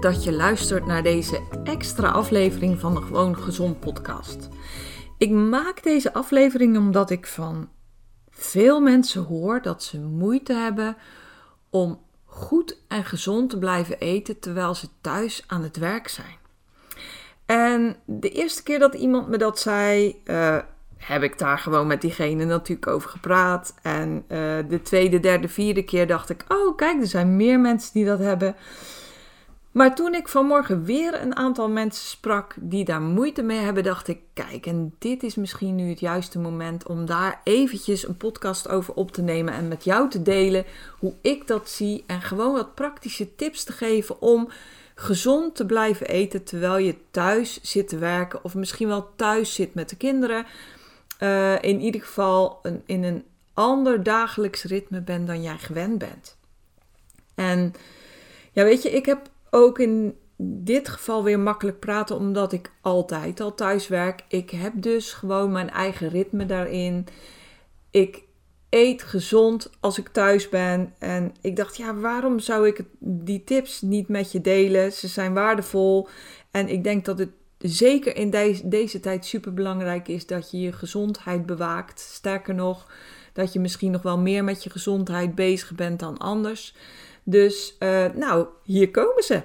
Dat je luistert naar deze extra aflevering van de Gewoon Gezond podcast. Ik maak deze aflevering omdat ik van veel mensen hoor dat ze moeite hebben om goed en gezond te blijven eten terwijl ze thuis aan het werk zijn. En de eerste keer dat iemand me dat zei, uh, heb ik daar gewoon met diegene natuurlijk over gepraat. En uh, de tweede, derde, vierde keer dacht ik: oh, kijk, er zijn meer mensen die dat hebben. Maar toen ik vanmorgen weer een aantal mensen sprak die daar moeite mee hebben, dacht ik: kijk, en dit is misschien nu het juiste moment om daar eventjes een podcast over op te nemen en met jou te delen hoe ik dat zie en gewoon wat praktische tips te geven om gezond te blijven eten terwijl je thuis zit te werken of misschien wel thuis zit met de kinderen. Uh, in ieder geval een, in een ander dagelijks ritme bent dan jij gewend bent. En ja, weet je, ik heb ook in dit geval weer makkelijk praten omdat ik altijd al thuis werk. Ik heb dus gewoon mijn eigen ritme daarin. Ik eet gezond als ik thuis ben. En ik dacht, ja, waarom zou ik die tips niet met je delen? Ze zijn waardevol. En ik denk dat het zeker in deze, deze tijd super belangrijk is dat je je gezondheid bewaakt. Sterker nog, dat je misschien nog wel meer met je gezondheid bezig bent dan anders. Dus, uh, nou, hier komen ze.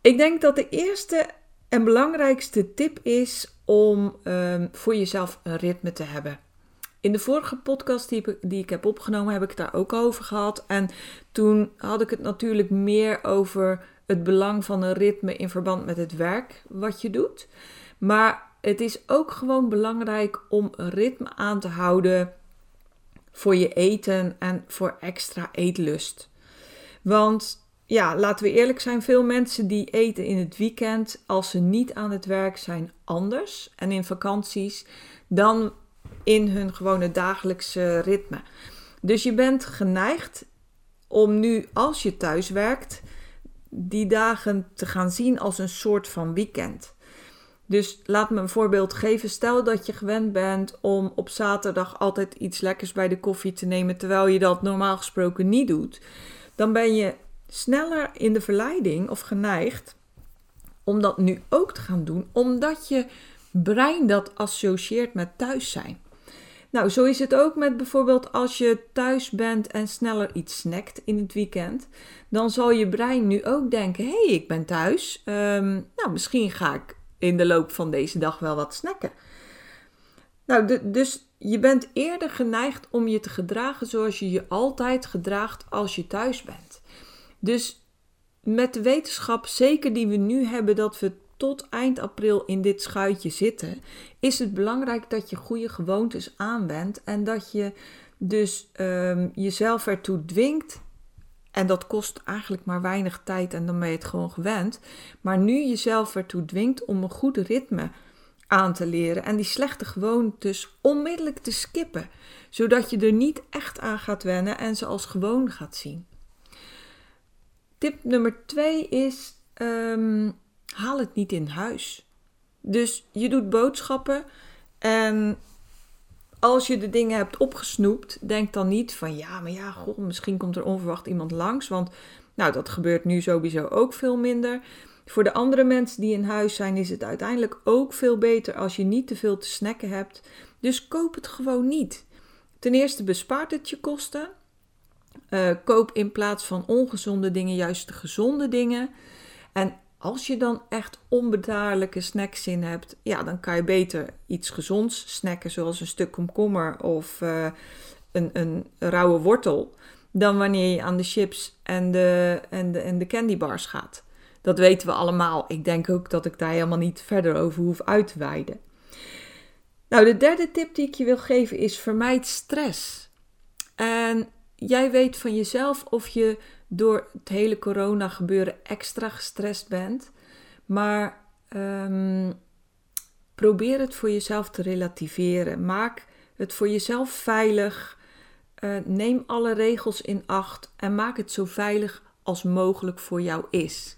Ik denk dat de eerste en belangrijkste tip is om um, voor jezelf een ritme te hebben. In de vorige podcast die die ik heb opgenomen, heb ik het daar ook over gehad. En toen had ik het natuurlijk meer over het belang van een ritme in verband met het werk wat je doet. Maar het is ook gewoon belangrijk om een ritme aan te houden voor je eten en voor extra eetlust. Want ja, laten we eerlijk zijn, veel mensen die eten in het weekend als ze niet aan het werk zijn anders en in vakanties dan in hun gewone dagelijkse ritme. Dus je bent geneigd om nu, als je thuis werkt, die dagen te gaan zien als een soort van weekend. Dus laat me een voorbeeld geven. Stel dat je gewend bent om op zaterdag altijd iets lekkers bij de koffie te nemen, terwijl je dat normaal gesproken niet doet. Dan ben je sneller in de verleiding of geneigd om dat nu ook te gaan doen, omdat je brein dat associeert met thuis zijn. Nou, zo is het ook met bijvoorbeeld als je thuis bent en sneller iets snackt in het weekend. Dan zal je brein nu ook denken: hé, hey, ik ben thuis. Um, nou, misschien ga ik in de loop van deze dag wel wat snacken. Nou, dus je bent eerder geneigd om je te gedragen zoals je je altijd gedraagt als je thuis bent. Dus met de wetenschap, zeker die we nu hebben, dat we tot eind april in dit schuitje zitten, is het belangrijk dat je goede gewoontes aanwendt en dat je dus um, jezelf ertoe dwingt. En dat kost eigenlijk maar weinig tijd en dan ben je het gewoon gewend. Maar nu jezelf ertoe dwingt om een goed ritme aan te leren en die slechte gewoontes onmiddellijk te skippen, zodat je er niet echt aan gaat wennen en ze als gewoon gaat zien. Tip nummer twee is um, haal het niet in huis. Dus je doet boodschappen en als je de dingen hebt opgesnoept, denk dan niet van ja, maar ja, goh, misschien komt er onverwacht iemand langs. Want nou, dat gebeurt nu sowieso ook veel minder. Voor de andere mensen die in huis zijn, is het uiteindelijk ook veel beter als je niet te veel te snacken hebt. Dus koop het gewoon niet. Ten eerste bespaart het je kosten. Uh, koop in plaats van ongezonde dingen juist de gezonde dingen. En als je dan echt onbedaarlijke snacks in hebt, ja, dan kan je beter iets gezonds snacken, zoals een stuk komkommer of uh, een, een rauwe wortel, dan wanneer je aan de chips en de, en, de, en de candybars gaat. Dat weten we allemaal. Ik denk ook dat ik daar helemaal niet verder over hoef uit te wijden. Nou, de derde tip die ik je wil geven is vermijd stress. En jij weet van jezelf of je door het hele corona gebeuren extra gestrest bent. Maar um, probeer het voor jezelf te relativeren. Maak het voor jezelf veilig. Uh, neem alle regels in acht en maak het zo veilig als mogelijk voor jou is.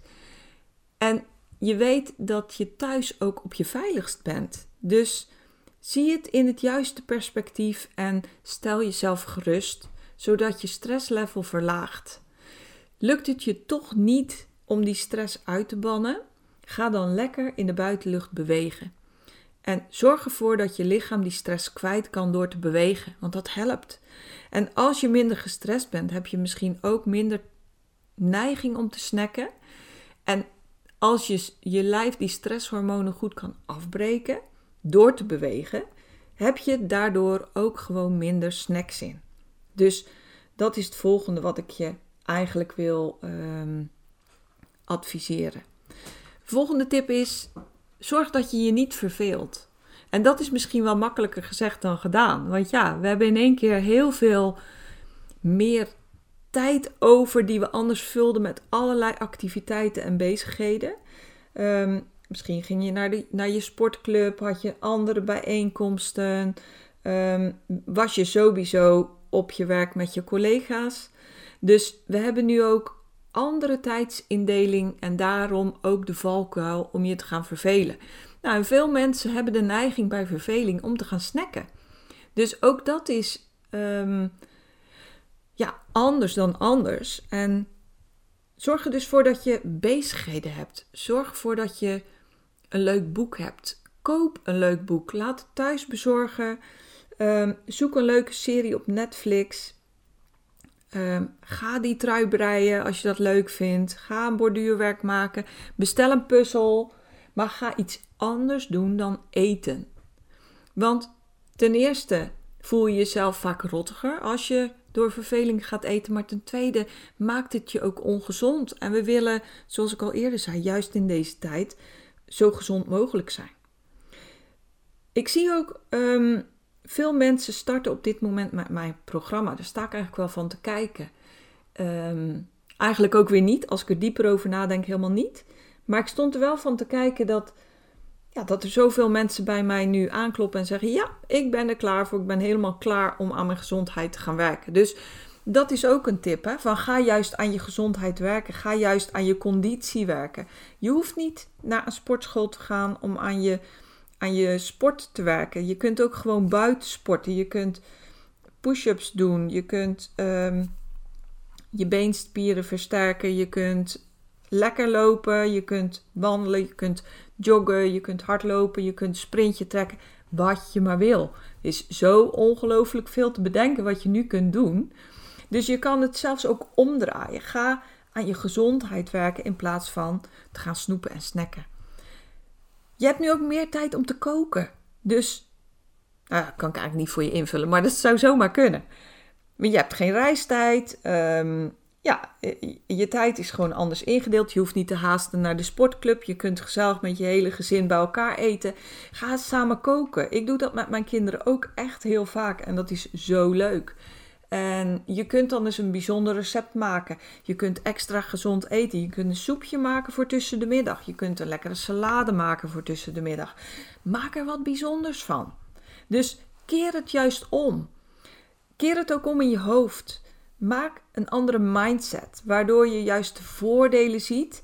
En je weet dat je thuis ook op je veiligst bent. Dus zie het in het juiste perspectief en stel jezelf gerust, zodat je stresslevel verlaagt. Lukt het je toch niet om die stress uit te bannen? Ga dan lekker in de buitenlucht bewegen. En zorg ervoor dat je lichaam die stress kwijt kan door te bewegen, want dat helpt. En als je minder gestrest bent, heb je misschien ook minder neiging om te snacken. En als je je lijf die stresshormonen goed kan afbreken door te bewegen, heb je daardoor ook gewoon minder snacks in. Dus dat is het volgende wat ik je eigenlijk wil ehm, adviseren. Volgende tip is: zorg dat je je niet verveelt. En dat is misschien wel makkelijker gezegd dan gedaan. Want ja, we hebben in één keer heel veel meer tijd over die we anders vulden met allerlei activiteiten en bezigheden. Um, misschien ging je naar, de, naar je sportclub, had je andere bijeenkomsten, um, was je sowieso op je werk met je collega's. Dus we hebben nu ook andere tijdsindeling en daarom ook de valkuil om je te gaan vervelen. Nou, veel mensen hebben de neiging bij verveling om te gaan snacken. Dus ook dat is um, ja, anders dan anders. En zorg er dus voor dat je bezigheden hebt. Zorg ervoor dat je een leuk boek hebt. Koop een leuk boek. Laat het thuis bezorgen. Um, zoek een leuke serie op Netflix. Um, ga die trui breien als je dat leuk vindt. Ga een borduurwerk maken. Bestel een puzzel. Maar ga iets anders doen dan eten. Want ten eerste voel je jezelf vaak rottiger als je door verveling gaat eten. Maar ten tweede maakt het je ook ongezond. En we willen, zoals ik al eerder zei, juist in deze tijd zo gezond mogelijk zijn. Ik zie ook um, veel mensen starten op dit moment met mijn programma. Daar sta ik eigenlijk wel van te kijken. Um, eigenlijk ook weer niet. Als ik er dieper over nadenk, helemaal niet. Maar ik stond er wel van te kijken dat, dat er zoveel mensen bij mij nu aankloppen en zeggen: Ja, ik ben er klaar voor. Ik ben helemaal klaar om aan mijn gezondheid te gaan werken. Dus dat is ook een tip. Hè? Van ga juist aan je gezondheid werken. Ga juist aan je conditie werken. Je hoeft niet naar een sportschool te gaan om aan je aan je sport te werken. Je kunt ook gewoon buiten sporten. Je kunt push-ups doen. Je kunt um, je beenspieren versterken. Je kunt lekker lopen. Je kunt wandelen. Je kunt joggen. Je kunt hardlopen. Je kunt sprintje trekken. Wat je maar wil. Er is zo ongelooflijk veel te bedenken wat je nu kunt doen. Dus je kan het zelfs ook omdraaien. Ga aan je gezondheid werken in plaats van te gaan snoepen en snacken. Je hebt nu ook meer tijd om te koken. Dus, nou, kan ik eigenlijk niet voor je invullen, maar dat zou zomaar kunnen. Maar je hebt geen reistijd. Um, ja, je tijd is gewoon anders ingedeeld. Je hoeft niet te haasten naar de sportclub. Je kunt gezellig met je hele gezin bij elkaar eten. Ga samen koken. Ik doe dat met mijn kinderen ook echt heel vaak en dat is zo leuk. En je kunt dan eens een bijzonder recept maken. Je kunt extra gezond eten. Je kunt een soepje maken voor tussen de middag. Je kunt een lekkere salade maken voor tussen de middag. Maak er wat bijzonders van. Dus keer het juist om. Keer het ook om in je hoofd. Maak een andere mindset, waardoor je juist de voordelen ziet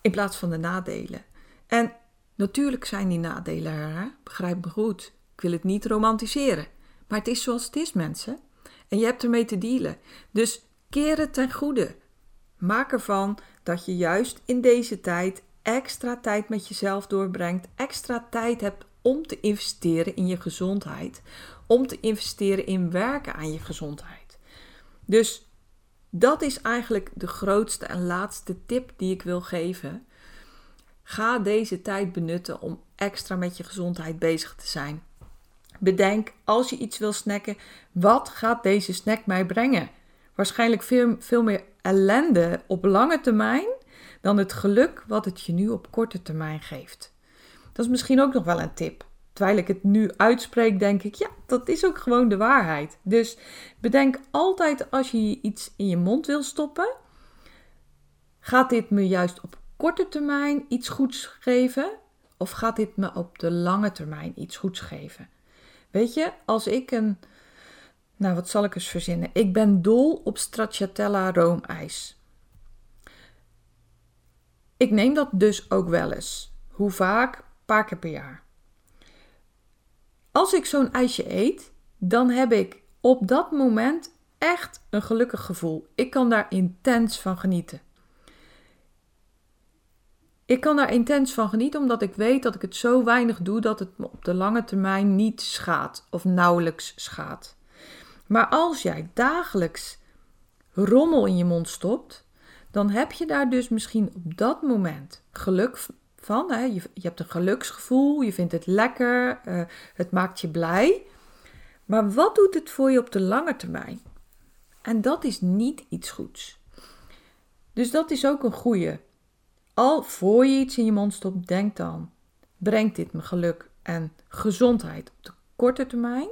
in plaats van de nadelen. En natuurlijk zijn die nadelen er, begrijp me goed. Ik wil het niet romantiseren. Maar het is zoals het is, mensen. En je hebt ermee te dealen. Dus keer het ten goede. Maak ervan dat je juist in deze tijd extra tijd met jezelf doorbrengt, extra tijd hebt om te investeren in je gezondheid, om te investeren in werken aan je gezondheid. Dus dat is eigenlijk de grootste en laatste tip die ik wil geven. Ga deze tijd benutten om extra met je gezondheid bezig te zijn. Bedenk als je iets wil snacken, wat gaat deze snack mij brengen? Waarschijnlijk veel, veel meer ellende op lange termijn dan het geluk wat het je nu op korte termijn geeft. Dat is misschien ook nog wel een tip. Terwijl ik het nu uitspreek, denk ik, ja, dat is ook gewoon de waarheid. Dus bedenk altijd als je iets in je mond wil stoppen, gaat dit me juist op korte termijn iets goeds geven? Of gaat dit me op de lange termijn iets goeds geven? Weet je, als ik een. Nou, wat zal ik eens verzinnen? Ik ben dol op stracciatella roomijs. Ik neem dat dus ook wel eens. Hoe vaak? Een paar keer per jaar. Als ik zo'n ijsje eet, dan heb ik op dat moment echt een gelukkig gevoel. Ik kan daar intens van genieten. Ik kan daar intens van genieten omdat ik weet dat ik het zo weinig doe dat het me op de lange termijn niet schaadt of nauwelijks schaadt. Maar als jij dagelijks rommel in je mond stopt, dan heb je daar dus misschien op dat moment geluk van. Hè? Je, je hebt een geluksgevoel, je vindt het lekker, uh, het maakt je blij. Maar wat doet het voor je op de lange termijn? En dat is niet iets goeds. Dus dat is ook een goede. Al voor je iets in je mond stopt, denk dan: brengt dit me geluk en gezondheid op de korte termijn?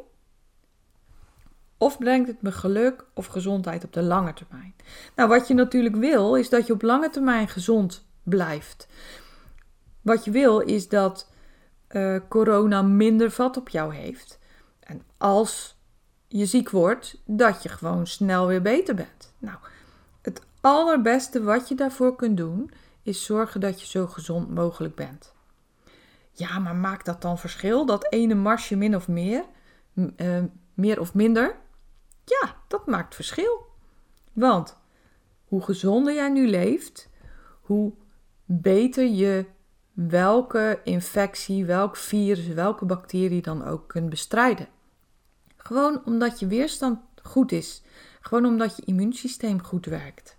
Of brengt het me geluk of gezondheid op de lange termijn? Nou, wat je natuurlijk wil, is dat je op lange termijn gezond blijft. Wat je wil, is dat uh, corona minder vat op jou heeft. En als je ziek wordt, dat je gewoon snel weer beter bent. Nou, het allerbeste wat je daarvoor kunt doen, is zorgen dat je zo gezond mogelijk bent. Ja, maar maakt dat dan verschil? Dat ene marsje min of meer? Uh, meer of minder? Ja, dat maakt verschil. Want hoe gezonder jij nu leeft, hoe beter je welke infectie, welk virus, welke bacterie dan ook kunt bestrijden. Gewoon omdat je weerstand goed is. Gewoon omdat je immuunsysteem goed werkt.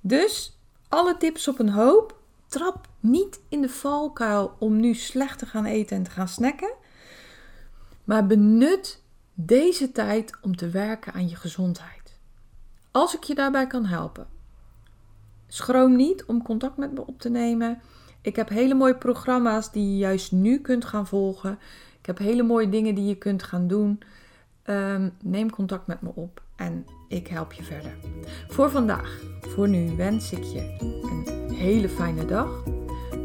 Dus alle tips op een hoop. Trap niet in de valkuil om nu slecht te gaan eten en te gaan snacken. Maar benut deze tijd om te werken aan je gezondheid. Als ik je daarbij kan helpen, schroom niet om contact met me op te nemen. Ik heb hele mooie programma's die je juist nu kunt gaan volgen. Ik heb hele mooie dingen die je kunt gaan doen. Um, neem contact met me op en ik help je verder. Voor vandaag, voor nu, wens ik je een hele fijne dag.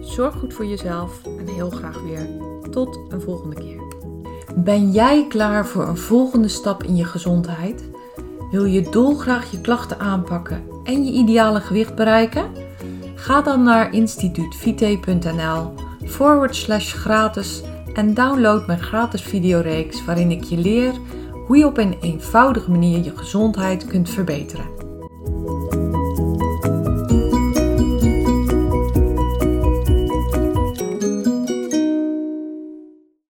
Zorg goed voor jezelf en heel graag weer tot een volgende keer. Ben jij klaar voor een volgende stap in je gezondheid? Wil je dolgraag je klachten aanpakken en je ideale gewicht bereiken? Ga dan naar instituutvite.nl forward slash gratis en download mijn gratis videoreeks waarin ik je leer hoe je op een eenvoudige manier je gezondheid kunt verbeteren.